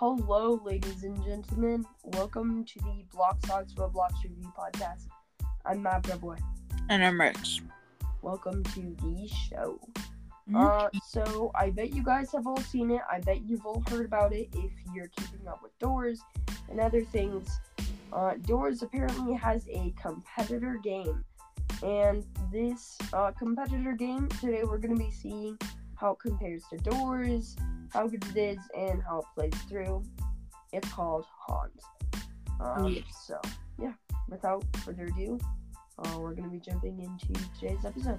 Hello, ladies and gentlemen. Welcome to the Block Talks Roblox Review Podcast. I'm Matt Boy. And I'm Rex. Welcome to the show. Mhm. Uh, so I bet you guys have all seen it. I bet you've all heard about it if you're keeping up with Doors and other things. Uh, Doors apparently has a competitor game, and this uh, competitor game today we're going to be seeing how it compares to Doors, how good it is, and how it plays through. It's called Haunt. Um, Yeah. So yeah, without further ado, uh, we're going to be jumping into today's episode.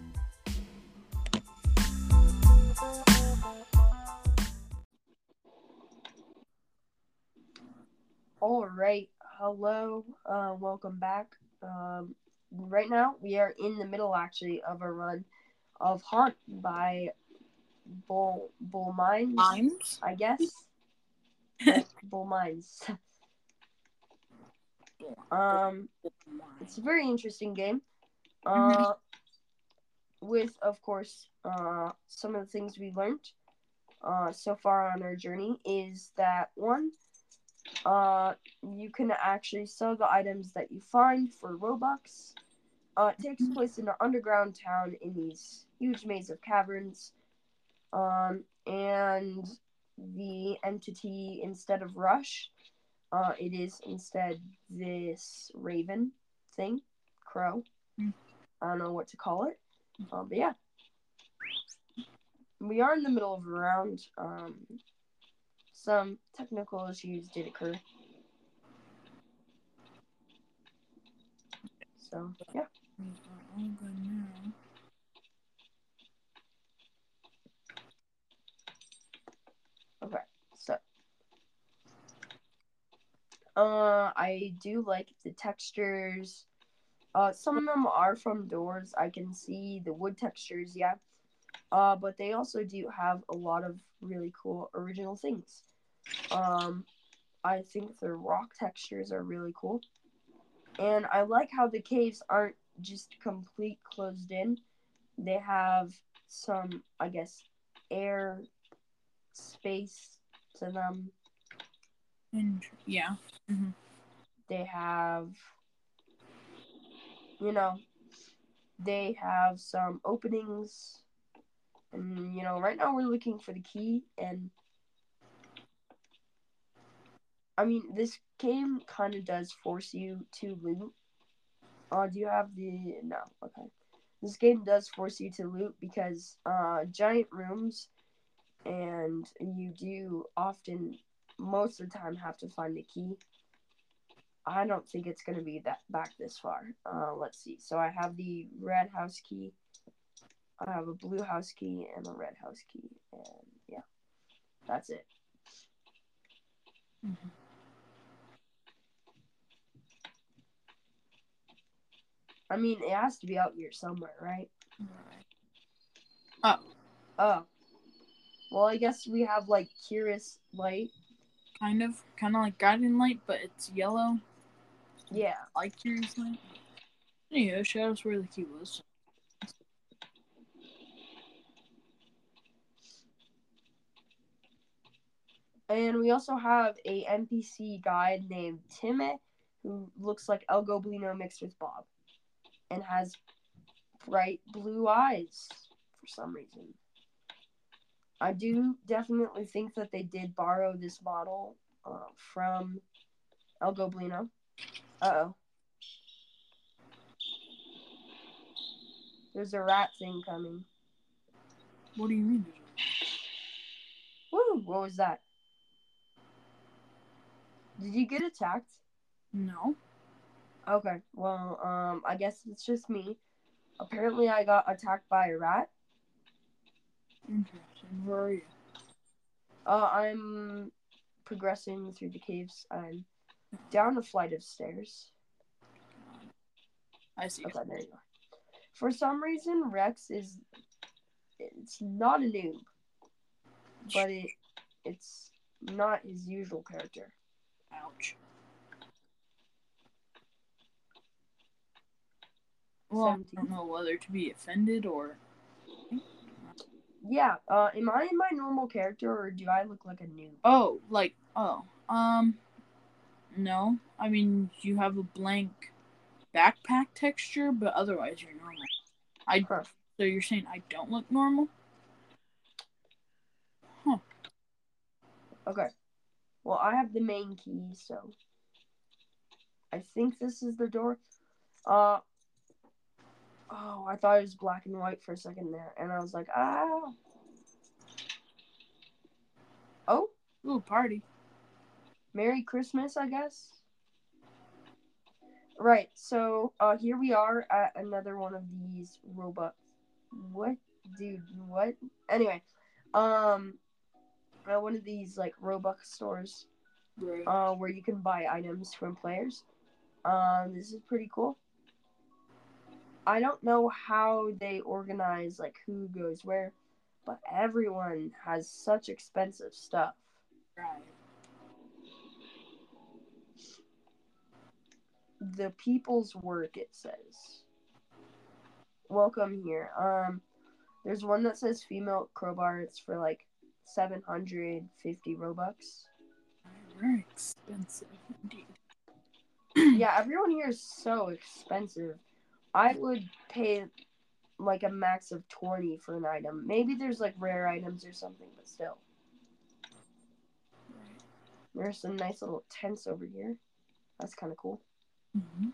All right, hello, uh, welcome back. Um, right now, we are in the middle actually of a run of Haunt by Bull Bull Mines, Mimes? I guess. Bull, Bull Mines. um, it's a very interesting game. Uh, with of course, uh, some of the things we learned, uh, so far on our journey is that one, uh, you can actually sell the items that you find for Robux. Uh, it takes place in an underground town in these huge maze of caverns. Um, and the entity instead of Rush, uh, it is instead this Raven thing, Crow. Mm. I don't know what to call it. Um, but yeah. We are in the middle of a round. Um, some technical issues did occur. So, yeah. These are all good now. Okay, so. Uh, I do like the textures. Uh, some of them are from doors. I can see the wood textures, yeah. Uh, but they also do have a lot of really cool original things. Um, I think the rock textures are really cool. And I like how the caves aren't just complete closed in. They have some, I guess, air space to them. And yeah. hmm They have, you know, they have some openings. And, you know, right now we're looking for the key. And, I mean, this game kind of does force you to loot. Uh, do you have the. No, okay. This game does force you to loot because uh, giant rooms, and you do often, most of the time, have to find the key. I don't think it's gonna be that back this far. Uh, let's see. So I have the red house key. I have a blue house key and a red house key, and yeah, that's it. Mhm. I mean, it has to be out here somewhere, right? Right. Oh. Well, I guess we have like Curious Light. Kind of, kind of like guiding light, but it's yellow, Yeah. like curious light. Anywho, show us where the key was. And we also have a NPC guide named Timmy, who looks like El Goblino mixed with Bob, and has bright blue eyes for some reason. I do definitely think that they did borrow this model uh, from El Goblino. Uh oh. There's a rat thing coming. What do you mean? Woo! What was that? Did you get attacked? No. Okay, well, um, I guess it's just me. Apparently, I got attacked by a rat. Interesting. Where are you? Uh, I'm progressing through the caves. I'm down a flight of stairs. I see. Okay, there you are. For some reason, Rex is. It's not a noob, but it it's not his usual character. Ouch. Well, I don't know whether to be offended or. Yeah. Uh, am I in my normal character or do I look like a noob? Oh, like Oh, um, no. I mean, you have a blank backpack texture, but otherwise you're normal. I Huh. so you're saying I don't look normal? Huh. Okay. Well, I have the main key, so I think this is the door. Uh. Oh, I thought it was black and white for a second there, and I was like, ah. Oh, Ooh, party. Merry Christmas, I guess. Right. So, uh, here we are at another one of these Robux. What, dude? What? Anyway, um, at one of these like Robux stores. Right. uh, where you can buy items from players. Um, this is pretty cool. I don't know how they organize like who goes where, but everyone has such expensive stuff. right. The people's work it says. Welcome here. Um, there's one that says female crowbar. It's for like 750 robux. Very expensive indeed. yeah, everyone here is so expensive. I would pay like a max of 20 for an item. Maybe there's like rare items or something, but still. There's some nice little tents over here. That's kind of cool. Mhm.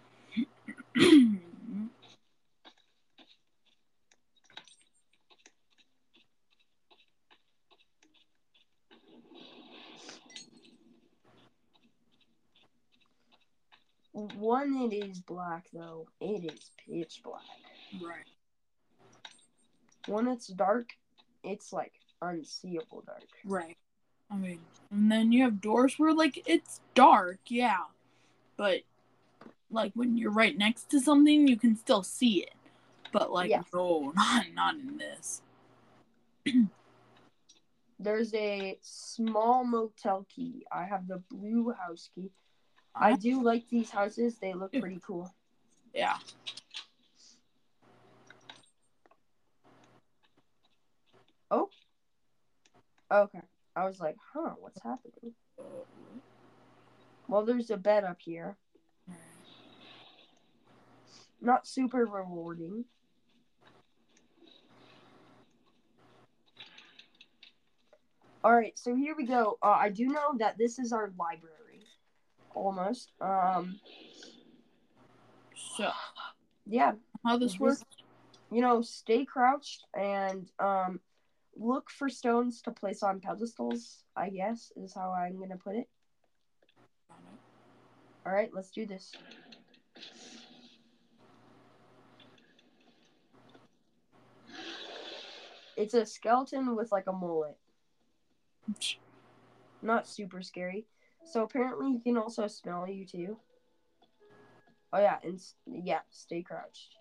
One, it is black though. It is pitch black. right. When it's dark, it's like unseeable dark. Right. I mean, and then you have doors where like it's dark, yeah, but like when you're right next to something, you can still see it. But like, Yeah. no, not not in this. There's a small motel key. I have the blue house key. I do like these houses. They look pretty cool. yeah. Oh. Okay. I was like, huh, what's happening? Well, there's a bed up here. Not super rewarding. All right, so here we go. Uh, I do know that this is our library, almost. Um, So yeah, how this works? you know, stay crouched and um, look for stones to place on pedestals. I guess is how I'm gonna put it. All right, let's do this. It's a skeleton with like a mullet. Not super scary. So apparently he can also smell you too. Oh yeah, and yeah, stay crouched.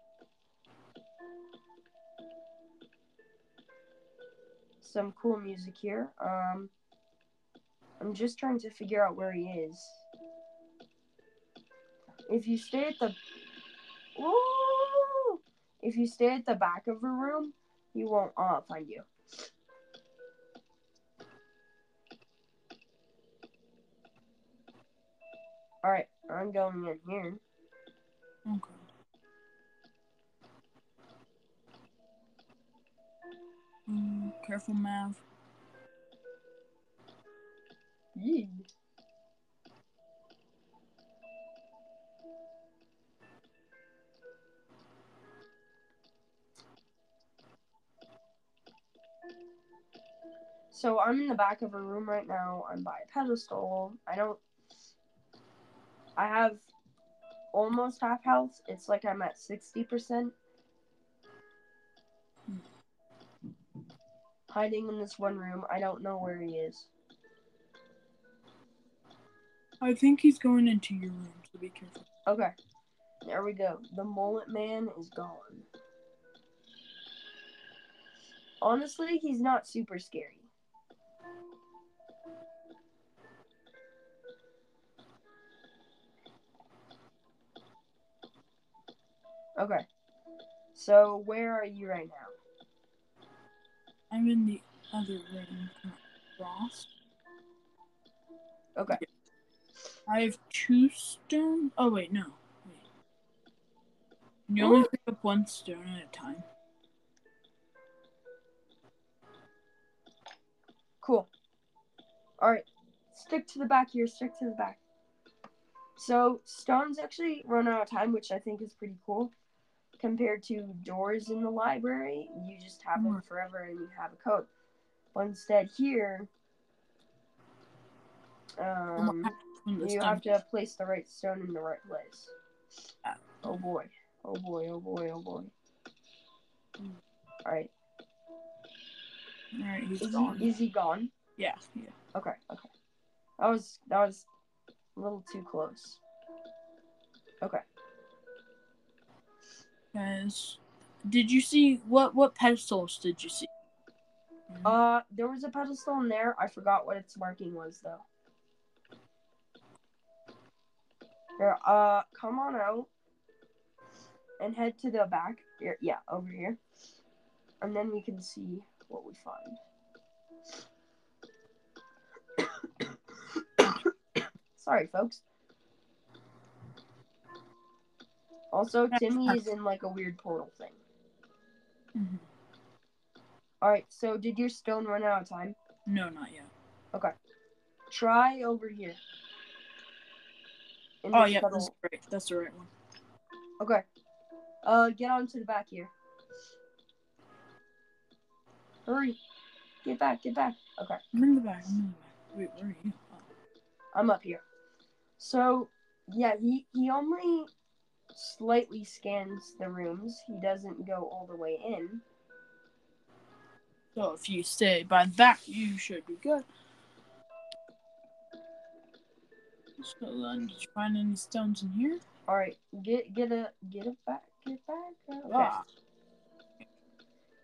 Some cool music here. Um I'm just trying to figure out where he is. If you stay at the Ooh! If you stay at the back of a room, he won't uh, find you. Alright, I'm going in here. Okay. Mm, careful, Mav. Yee. So I'm in the back of a room right now. I'm by a pedestal. I don't. I have almost half health. It's like I'm at sixty percent. Hiding in this one room. I don't know where he is. I think he's going into your room, so be careful. Okay. There we go. The mullet man is gone. Honestly, he's not super scary. Okay. So, where are you right now? I'm in the other room. Ross. Okay. I have two stone. Oh wait, no. Wait. You only pick up one stone at a time. Cool. All right. Stick to the back here. Stick to the back. So stones actually run out of time, which I think is pretty cool. Compared to doors in the library, you just have them Mm. forever and you have a code. But instead here, um, you have to place the right stone in the right place. Oh boy. Oh boy. Oh boy. Oh boy. Mm. All right. All right, he's Is gone. he, is he gone? Yeah, yeah. Okay, okay. That was that was a little too close. Okay. Guys, did you see what what pedestals did you see? Uh there was a pedestal in there. I forgot what its marking was though. Here, uh come on out and head to the back. Here, yeah, over here. And then we can see what we find. Sorry, folks. Also, Timmy is in like a weird portal thing. Mhm. All right, so did your stone run out of time? No, not yet. Okay. Try over here. In Oh yeah, that's right. That's the right one. Okay. Uh, get onto the back here. Hurry. Get back, get back. Okay, I'm in the back. I'm in the back. Wait, where are you? Oh. I'm up here. So, yeah, he, he only slightly scans the rooms. He doesn't go all the way in. So if you stay by that, you should be good. So then, did you find any stones in here? All right, get get a get a back, get back. Okay. Ah,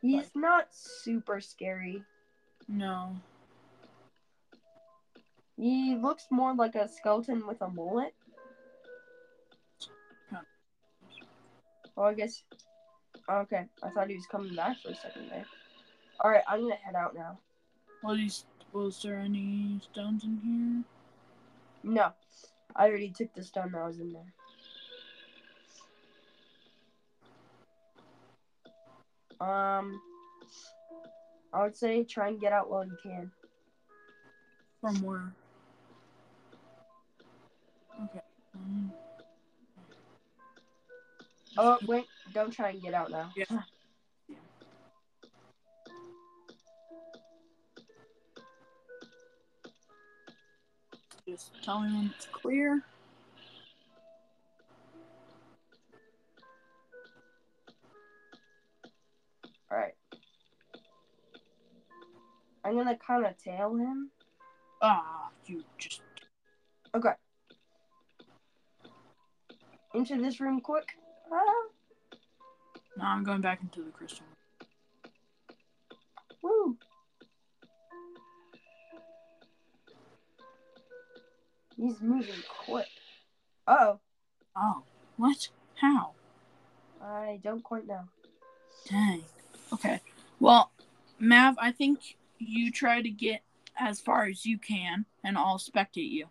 He's not super scary. no. He looks more like a skeleton with a mullet. Well, I guess. Okay, I thought he was coming back for a second there. All right, I'm gonna head out now. What is, was there any stones in here? No, I already took the stone that was in there. Um, I would say try and get out while you can. From where? Okay. Um, Oh wait, don't try and get out now. Yeah. Just tell me when it's clear. All right. I'm gonna kind of tail him. Ah, you just. Okay. Into this room quick. No, I'm going back into the crystal. Woo. He's moving quick. Uh Oh, Oh. what? How? I don't quite know. Dang. Okay. Well, Mav, I think you try to get as far as you can, and I'll spectate you.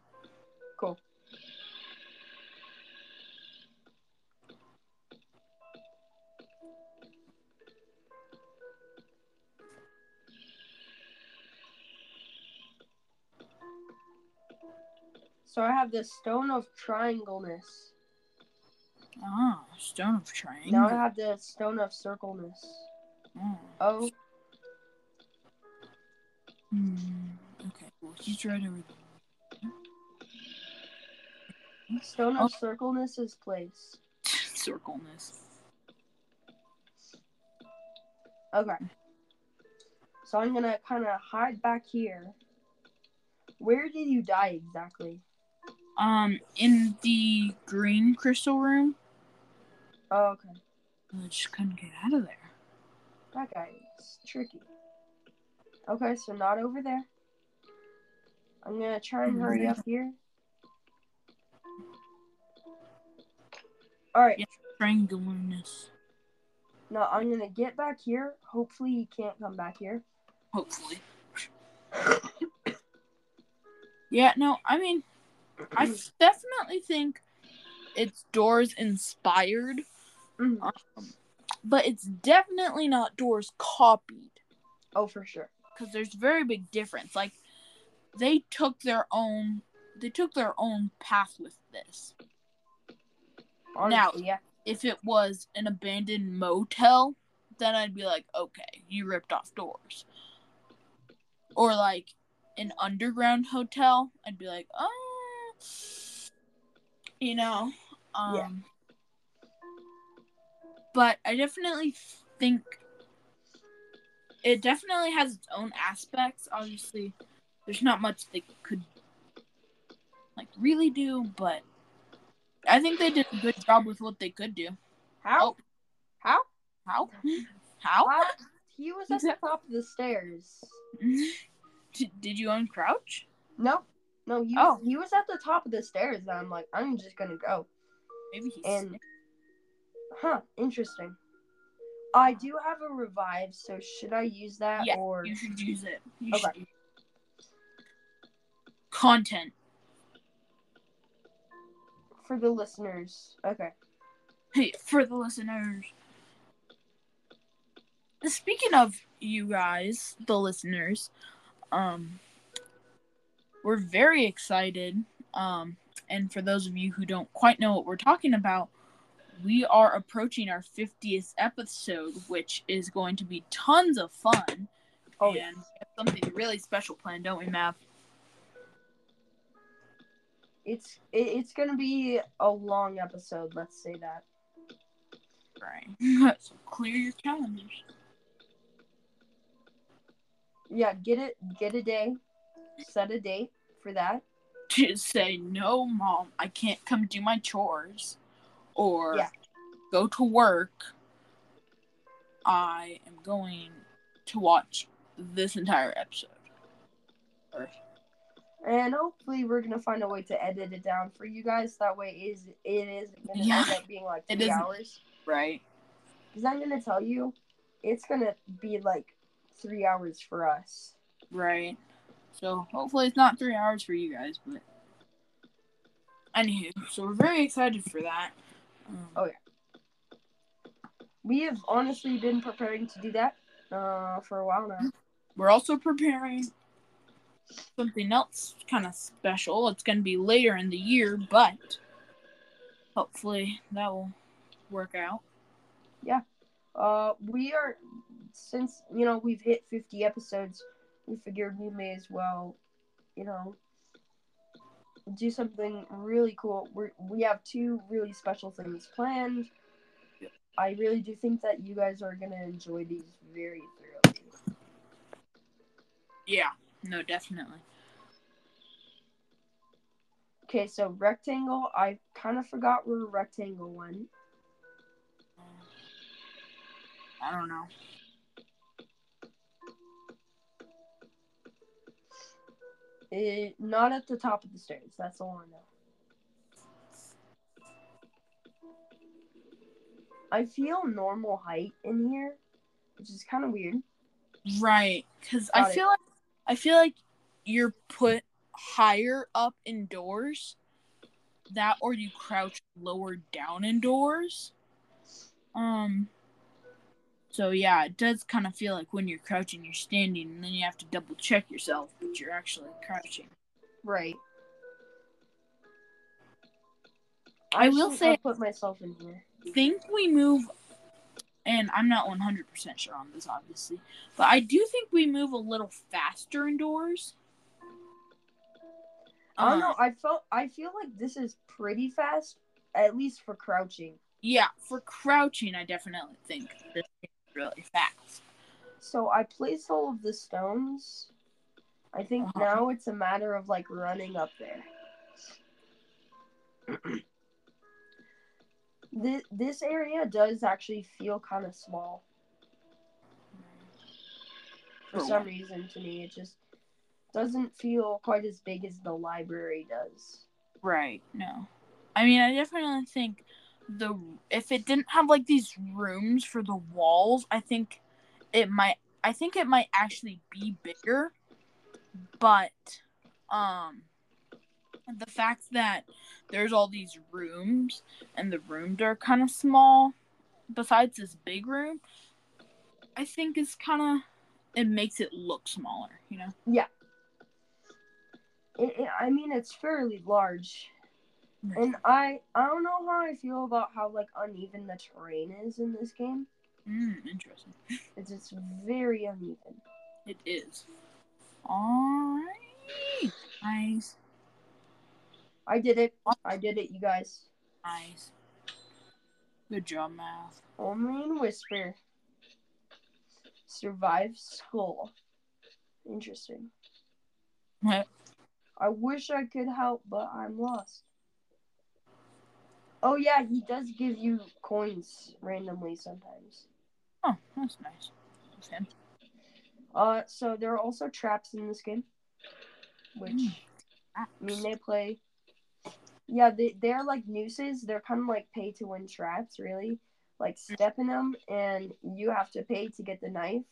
So I have the stone of triangleness. Ah, stone of triangle. Now I have the stone of circleness. Oh. Oh, Hmm. Okay. Well, he's right over there. stone of circleness is placed. Circleness. Okay. So I'm gonna kind of hide back here. Where did you die exactly? Um, in the green crystal room, Oh, okay. I just couldn't get out of there. That guy is tricky. Okay, so not over there. I'm gonna try and hurry up here. Alright, Yeah. Triangularness. now I'm gonna get back here. Hopefully he can't come back here. Hopefully. Yeah, no, I mean, I definitely think it's Doors inspired, Mhm. um, but it's definitely not Doors copied Oh, for sure. because there's very big difference. Like they took their own, they took their own path with this. Honestly, yeah. If it was an abandoned motel, then I'd be like, okay, you ripped off Doors. Or like an underground hotel, I'd be like, oh, you know, um, Yeah. But I definitely think it definitely has its own aspects. Obviously, there's not much they could like really do, but I think they did a good job with what they could do. How? Oh. How? How? How? How? He was at the top of the stairs. did, did you uncrouch? No, no, he Oh. he was at the top of the stairs. And I'm like, I'm just gonna go. Maybe he's And huh, interesting. I do have a revive, so should I use that Yeah, or you should use it. You Okay. should. Content. for the listeners? Okay. Hey, for the listeners. Speaking of you guys, the listeners, um, we're very excited. Um, and for those of you who don't quite know what we're talking about, we are approaching our 50th episode, which is going to be tons of fun. Oh, and yeah. we have something really special planned, don't we, Mav? It's it's gonna be a long episode. Let's say that. Right. so clear your calendars. Yeah, get it. Get a day. Set a date for that. To say, no, mom, I can't come do my chores. Or Yeah. go to work. I am going to watch this entire episode. And hopefully we're gonna find a way to edit it down for you guys. That way it is it is gonna Yeah. end up being like three hours. right? Because I'm gonna tell you, it's gonna be like three hours for us. Right. So hopefully it's not three hours for you guys, but anywho, so we're very excited for that. Um, Oh, yeah, We have honestly been preparing to do that uh, for a while now. We're also preparing something else kind of special. It's going to be later in the year, but hopefully that will work out. Yeah. Uh, we are since you know we've hit 50 episodes. We figured we may as well, you know, do something really cool. We we have two really special things planned. I really do think that you guys are gonna enjoy these very thoroughly. Yeah, no, definitely. Okay, so rectangle. I kind of forgot where rectangle went. I don't know. It, not at the top of the stairs. That's all I know. I feel normal height in here, which is kind of weird. Right, because I it. feel like I feel like you're put higher up in Doors, that or you crouch lower down in Doors. Um. So yeah, it does kind of feel like when you're crouching, you're standing, and then you have to double check yourself, but you're actually crouching. Right. I will shouldn't say- have put myself in here. think we move, and I'm not 100% sure on this, obviously, but I do think we move a little faster in Doors. I don't Uh, know. I felt. I feel like this is pretty fast, at least for crouching. Yeah, for crouching, I definitely think this is really fast. So I placed all of the stones. I think Uh-huh. now it's a matter of like running up there. this this area does actually feel kind of small for For some reason to me. It just doesn't feel quite as big as the library does. Right, no. I mean, I definitely think the if it didn't have like these rooms for the walls, I think it might I think it might actually be bigger. But um the fact that there's all these rooms and the rooms are kind of small, besides this big room, I think is kind of it makes it look smaller. You know? Yeah. It, it, I mean, it's fairly large, and I I don't know how I feel about how like uneven the terrain is in this game. Mm, interesting. It's it's very uneven. It is. Alright. Nice. I did it. I did it, you guys. Nice. Good job, Mav. Only in Whisper. Survive school. Interesting. What? I wish I could help, but I'm lost. Oh yeah, he does give you coins randomly sometimes. Oh, that's nice. That's him. Uh, so there are also traps in this game, which Mm. I mean they play. Yeah, they they're like nooses. They're kind of like pay to win traps, really. Like step in them, and you have to pay to get the knife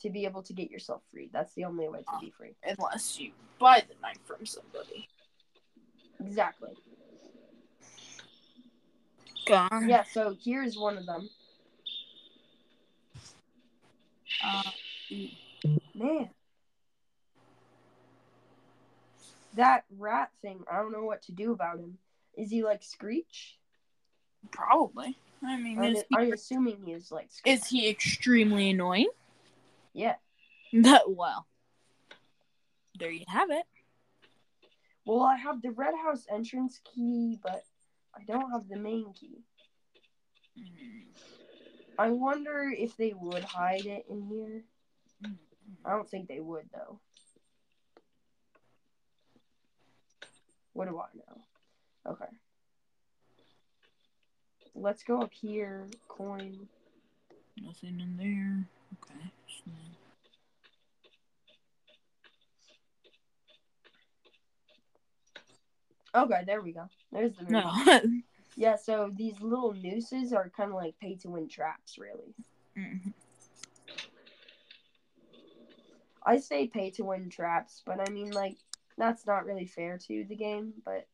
to be able to get yourself free. That's the only way to be free. Unless you buy the knife from somebody. Exactly. Yeah. So here's one of them. Uh, Man. That rat thing, I don't know what to do about him. Is he like Screech? probably. I mean, I'm, is I'm assuming he is like Screech. is he extremely annoying? Yeah. That well. There you have it. Well, I have the red house entrance key, but I don't have the main key. Mm-hmm. I wonder if they would hide it in here. I don't think they would, though. What do I know? Okay. Let's go up here. Coin. Nothing in there. Okay. Okay, there we go. There's the No. Yeah, so these little nooses are kind of like pay to win traps, really. Mhm. I say pay to win traps, but I mean, like, that's not really fair to the game, but.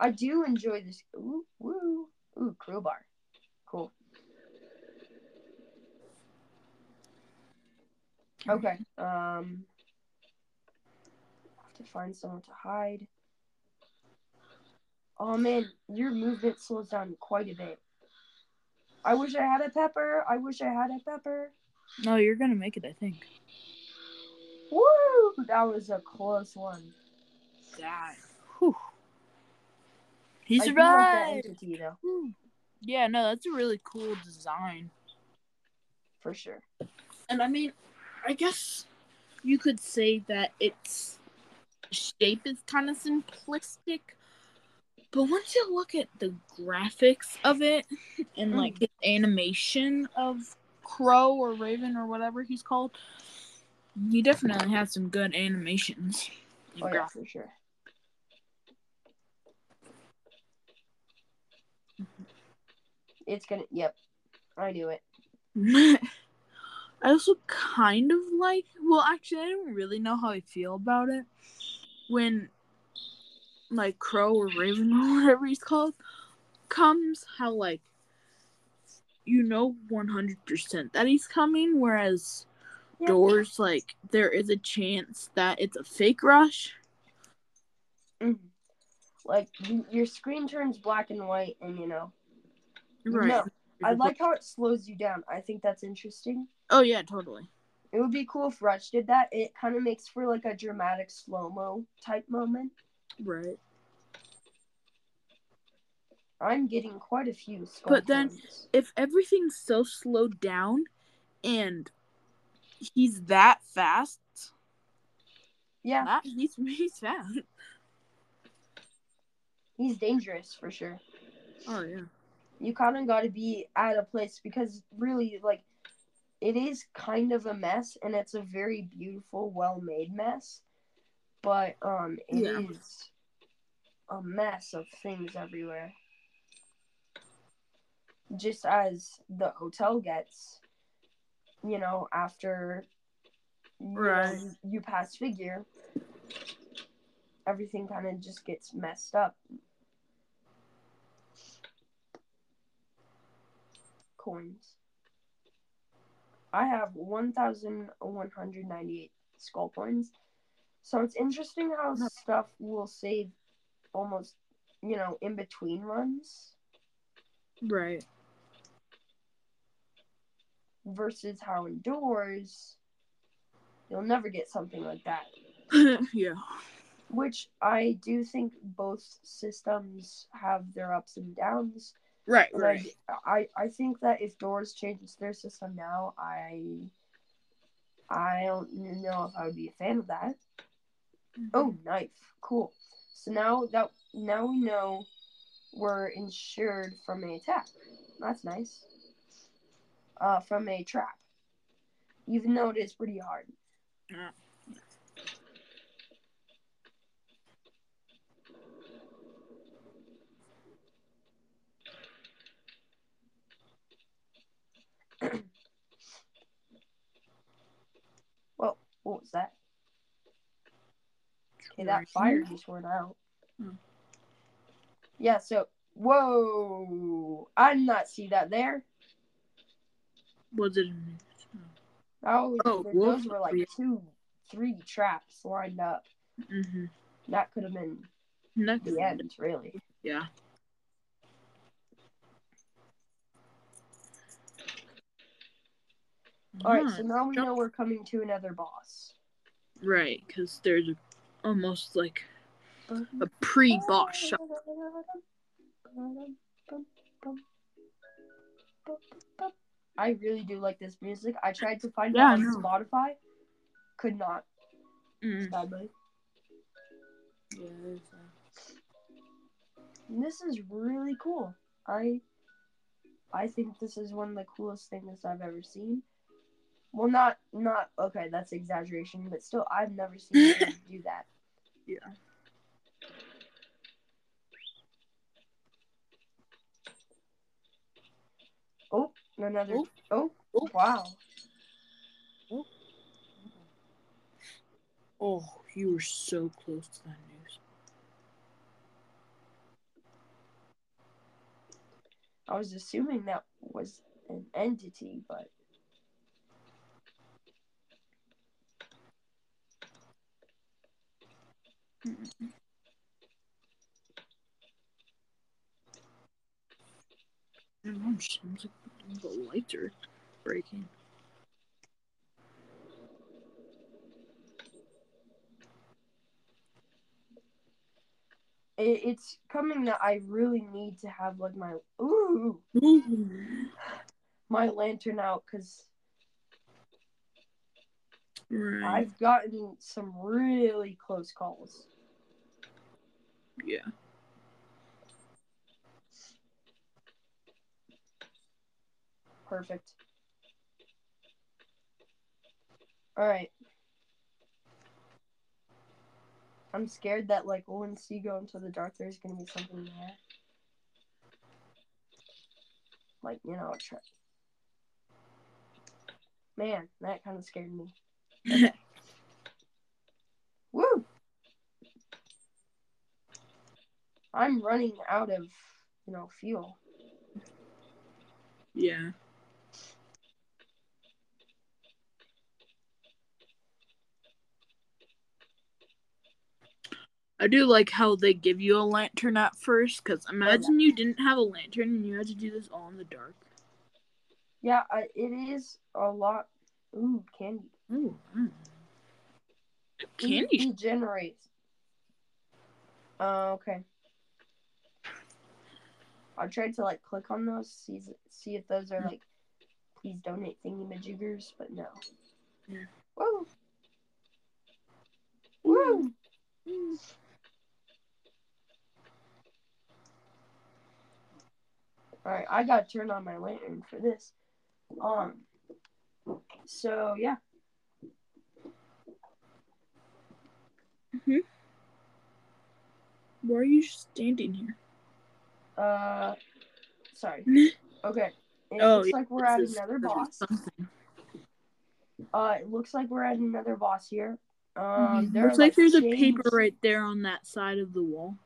I do enjoy this. Ooh, woo. Ooh, crowbar. Cool. Okay. Um. Have to find someone to hide. Oh man, your movement slows down quite a bit. I wish I had a pepper. I wish I had a pepper. no, you're gonna make it. I think. Woo! That was a close one. God. Whew. He I do like the survived. entity though, Yeah, no, that's a really cool design. for sure. And I mean, I guess you could say that its shape is kind of simplistic, but once you look at the graphics of it and hmm. like the animation of Crow or Raven or whatever he's called, he definitely has some good animations. Oh yeah, for sure. Mm-hmm. It's gonna. Yep, I knew it. I also kind of like. Well, actually, I don't really know how I feel about it when, like, Crow or Raven or whatever he's called comes. How like you know one hundred percent that he's coming, whereas Yeah. Doors like there is a chance that it's a fake rush. Mhm. Like your screen turns black and white, and you know. Right. No, I like how it slows you down. I think that's interesting. Oh yeah, totally. It would be cool if Rush did that. It kind of makes for like a dramatic slow mo type moment. Right. I'm getting quite a few. But then- if everything's so slowed down and he's that fast, yeah, that he's he's fast. he's dangerous for sure. Oh yeah. You kind of got to be at a place because really, like, it is kind of a mess, and it's a very beautiful, well-made mess. But um, it is Yeah. a mess of things everywhere. Just as the hotel gets. you know, after you, know, Right. you, you pass figure, everything kind of just gets messed up. Coins. I have 1,198 skull coins. So it's interesting how stuff will save almost, you know, in between runs Right. versus how in Doors you'll never get something like that. yeah. Which I do think both systems have their ups and downs. Right. And Right. I, I I think that if Doors changes their system now, I I don't know if I would be a fan of that. Oh, knife, cool. So now that now we know we're insured from an attack. That's nice. Uh, from a trap, even though it is pretty hard. Yeah. Well, what was that? Okay, that fire just went out. Hmm. Yeah, so whoa! I did not see that there. Was it? That was, Oh, those were like two, three traps lined up. Mm-hmm. That could have been Next. the end, really. Yeah. All right, so now we jump- know we're coming to another boss. Right, because there's almost like a pre-boss shot. I really do like this music. I tried to find Yeah, I it on. Spotify. Could not, Mm. sadly. Yeah, there's And this is really cool. I I think this is one of the coolest things I've ever seen. Well, not not okay. That's exaggeration, but still, I've never seen anyone do that. Yeah. Oh, another. Oh. Oh, Oh. wow. Oh, you were so close to that news. I was assuming that was an entity, but I don't know, it seems like the lights are breaking. it's coming that I really need to have like my ooh Ooh. my lantern out because Right. I've gotten some really close calls. Yeah. Perfect. All right. I'm scared that like when you go into the dark, there's gonna be something there. Like you know, a man, that kind of scared me. I'm running out of you know fuel. yeah. I do like how they give you a lantern at first, because imagine you didn't have a lantern and you had to do this all in the dark. Yeah, I, it is a lot. Ooh, candy. Ooh. mm. It Candy. degenerates. Uh, okay. I tried to like click on those, see see if those are like, please donate thingy majiggers, but no. Yeah. Woo! Woo! All right, I gotta turn on my lantern for this. Um. So yeah, Hmm. Why are you standing here? Uh, sorry. Okay. It Oh, looks yeah, like we're at is- another boss. Uh, it looks like we're at another boss here. Um, Mhm. there Looks are, like there's a paper right there on that side of the wall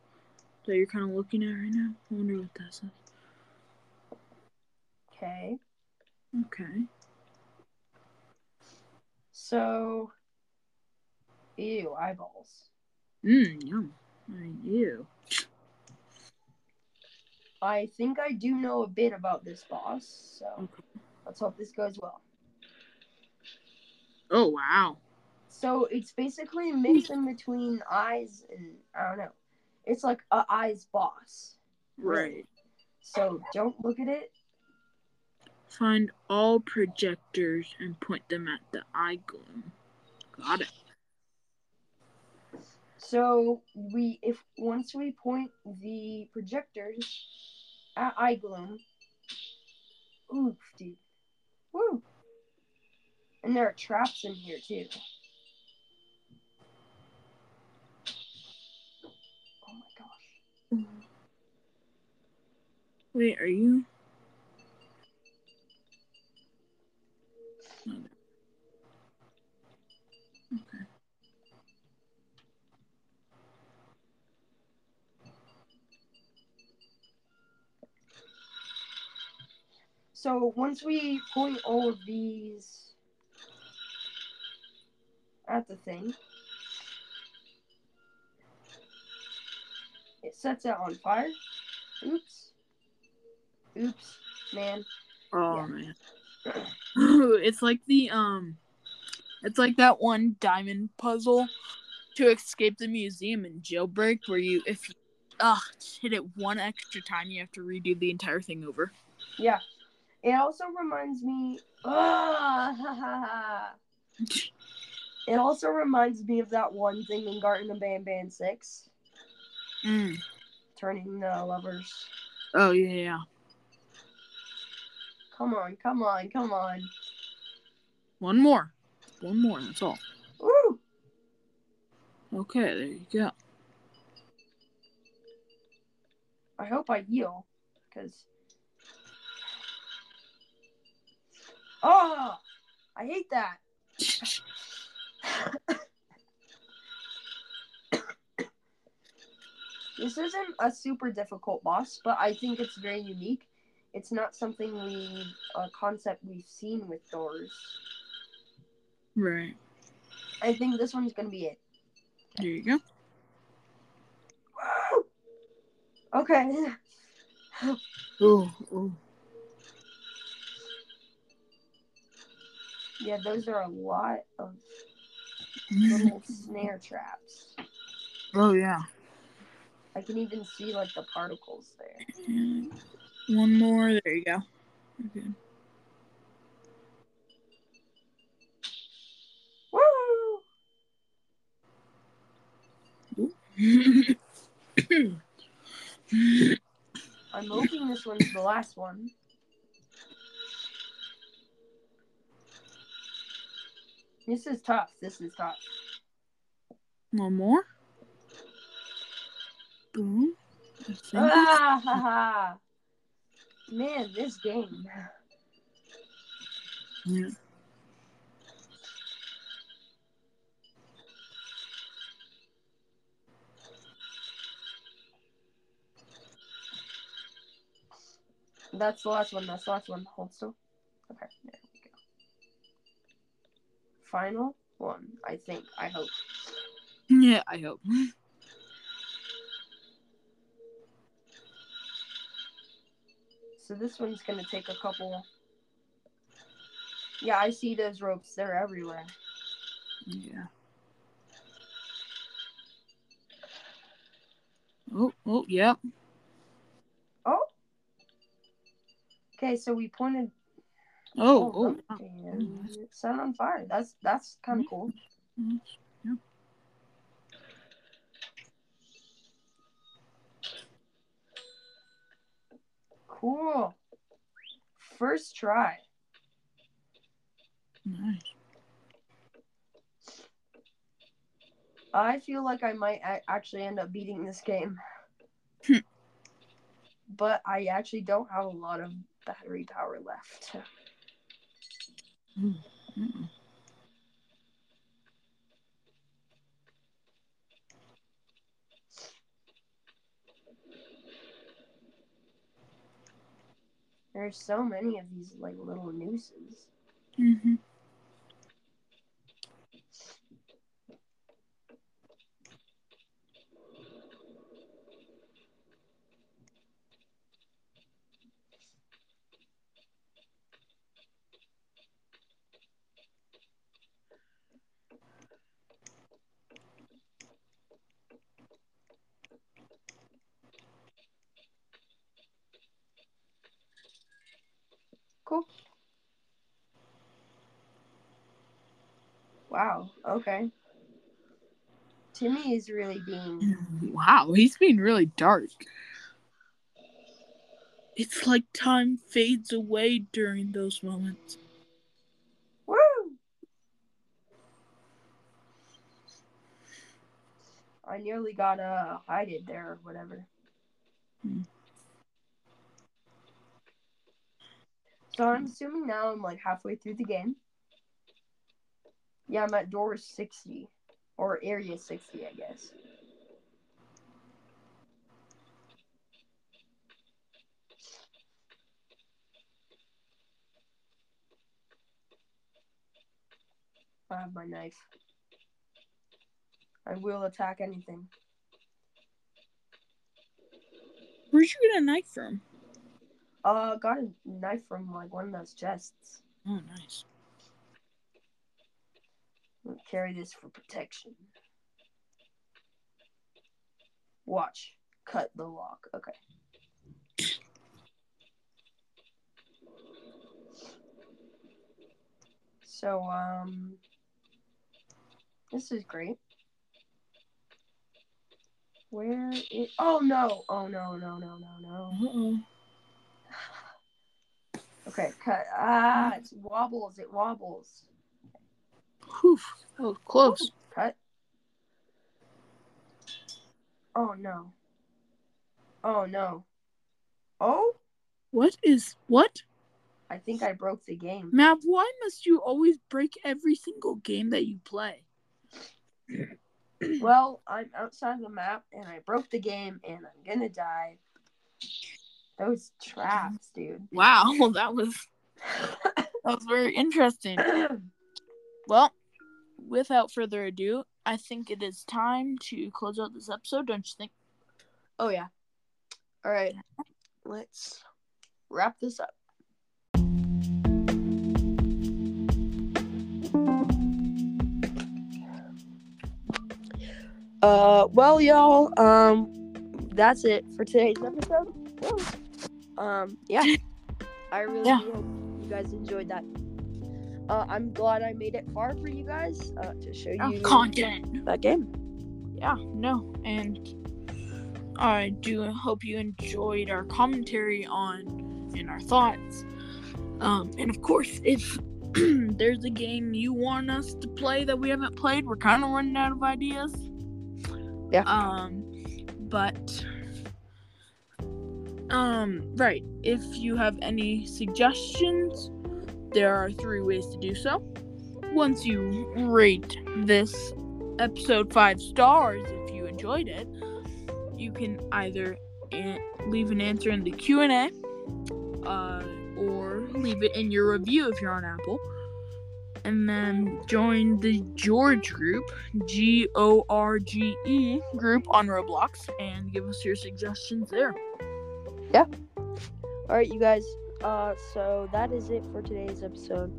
that you're kind of looking at right now. I wonder what that says. Okay, Okay. so, ew, eyeballs. Mmm, yum. I mean, ew. I think I do know a bit about this boss, so Okay. let's hope this goes well. Oh, wow. So it's basically a mix in between eyes and I don't know. It's like a eyes boss. Right. So don't look at it. Find all projectors and point them at the eye gloom. Got it. So we if once we point the projectors at eye gloom. Oof, dude. Woo. And there are traps in here too. Oh my gosh. Mm-hmm. Wait, are you? Okay. So once we point all of these at the thing, it sets it on fire. Oops. Oops, man. Oh Yeah. man. it's like the um it's like that one diamond puzzle to escape the museum in jailbreak where you if you uh hit it one extra time you have to redo the entire thing over. Yeah. It also reminds me. It also reminds me of that one thing in Garten of Banban 6, Mm. turning the levers. Oh yeah, yeah. Come on, come on, come on. One more. One more, that's all. Woo! Okay, there you go. I hope I heal, because. Oh! I hate that. this isn't a super difficult boss, but I think it's very unique. It's not something we a concept we've seen with doors. Right. I think this one's gonna be it. There you go. Okay. Oh, oh. Yeah, those are a lot of little snare traps. Oh yeah. I can even see like the particles there. One more. There you go. Okay. Woo! I'm hoping this one's the last one. This is tough. This is tough. One more. Boom. Ah, ha, ha. Man, this game. Yeah. That's the last one. That's the last one. Hold still. Okay, there we go. Final one, I think. I hope. Yeah, I hope. So this one's gonna take a couple. Yeah, I see those ropes. They're everywhere. Yeah. Oh, oh, yep. Oh. Okay, so we pointed. Oh, oh, them, wow. and it set on fire. That's that's kind of cool. Mhm. Yeah. Cool. First try. Nice. I feel like I might actually end up beating this game. Hmm. but I actually don't have a lot of battery power left. There are There's so many of these like little nooses. Mm-hmm. Cool. Wow. Okay. Timmy is really being. Wow, he's being really dark. It's like time fades away during those moments. Woo! I nearly got uh hided there or whatever. Hmm. So I'm assuming now I'm like halfway through the game. Yeah, I'm at door 60 or area 60, I guess. I have my knife. I will attack anything. Where'd you get a knife from? Uh, got a knife from like one of those chests. Oh, nice. I'll carry this for protection. Watch. Cut the lock. Okay. So, um, this is great. Where? Oh no! Oh no! No! No! No! No! Uh-oh. Okay, cut. Ah, it wobbles. It wobbles. Whew, that was close. Cut. Oh no. Oh no. Oh, What is what? I think I broke the game. Mav, why must you always break every single game that you play? Well, I'm outside the map and I broke the game and I'm gonna die. Those traps, dude. Wow, that was that was very interesting. Well, without further ado, I think it is time to close out this episode, don't you think? oh yeah. All right. Let's wrap this up. Uh, well, y'all, um, that's it for today's episode. Um, yeah, I really Yeah. hope you guys enjoyed that. Uh, I'm glad I made it far for you guys uh, to show Oh, you content. that game. Yeah, no, and I do hope you enjoyed our commentary on and our thoughts. Um, and of course, if there's a game you want us to play that we haven't played, we're kind of running out of ideas. Yeah. Um, but um, right. If you have any suggestions, there are three ways to do so. Once you rate this episode five stars if you enjoyed it, you can either an- leave an answer in the Q and A, uh, or leave it in your review if you're on Apple, and then join the George group, G O R G E group on Roblox, and give us your suggestions there. Yeah. All right, you guys. Uh, so that is it for today's episode.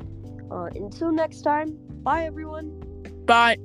Uh, until next time, bye everyone. Bye.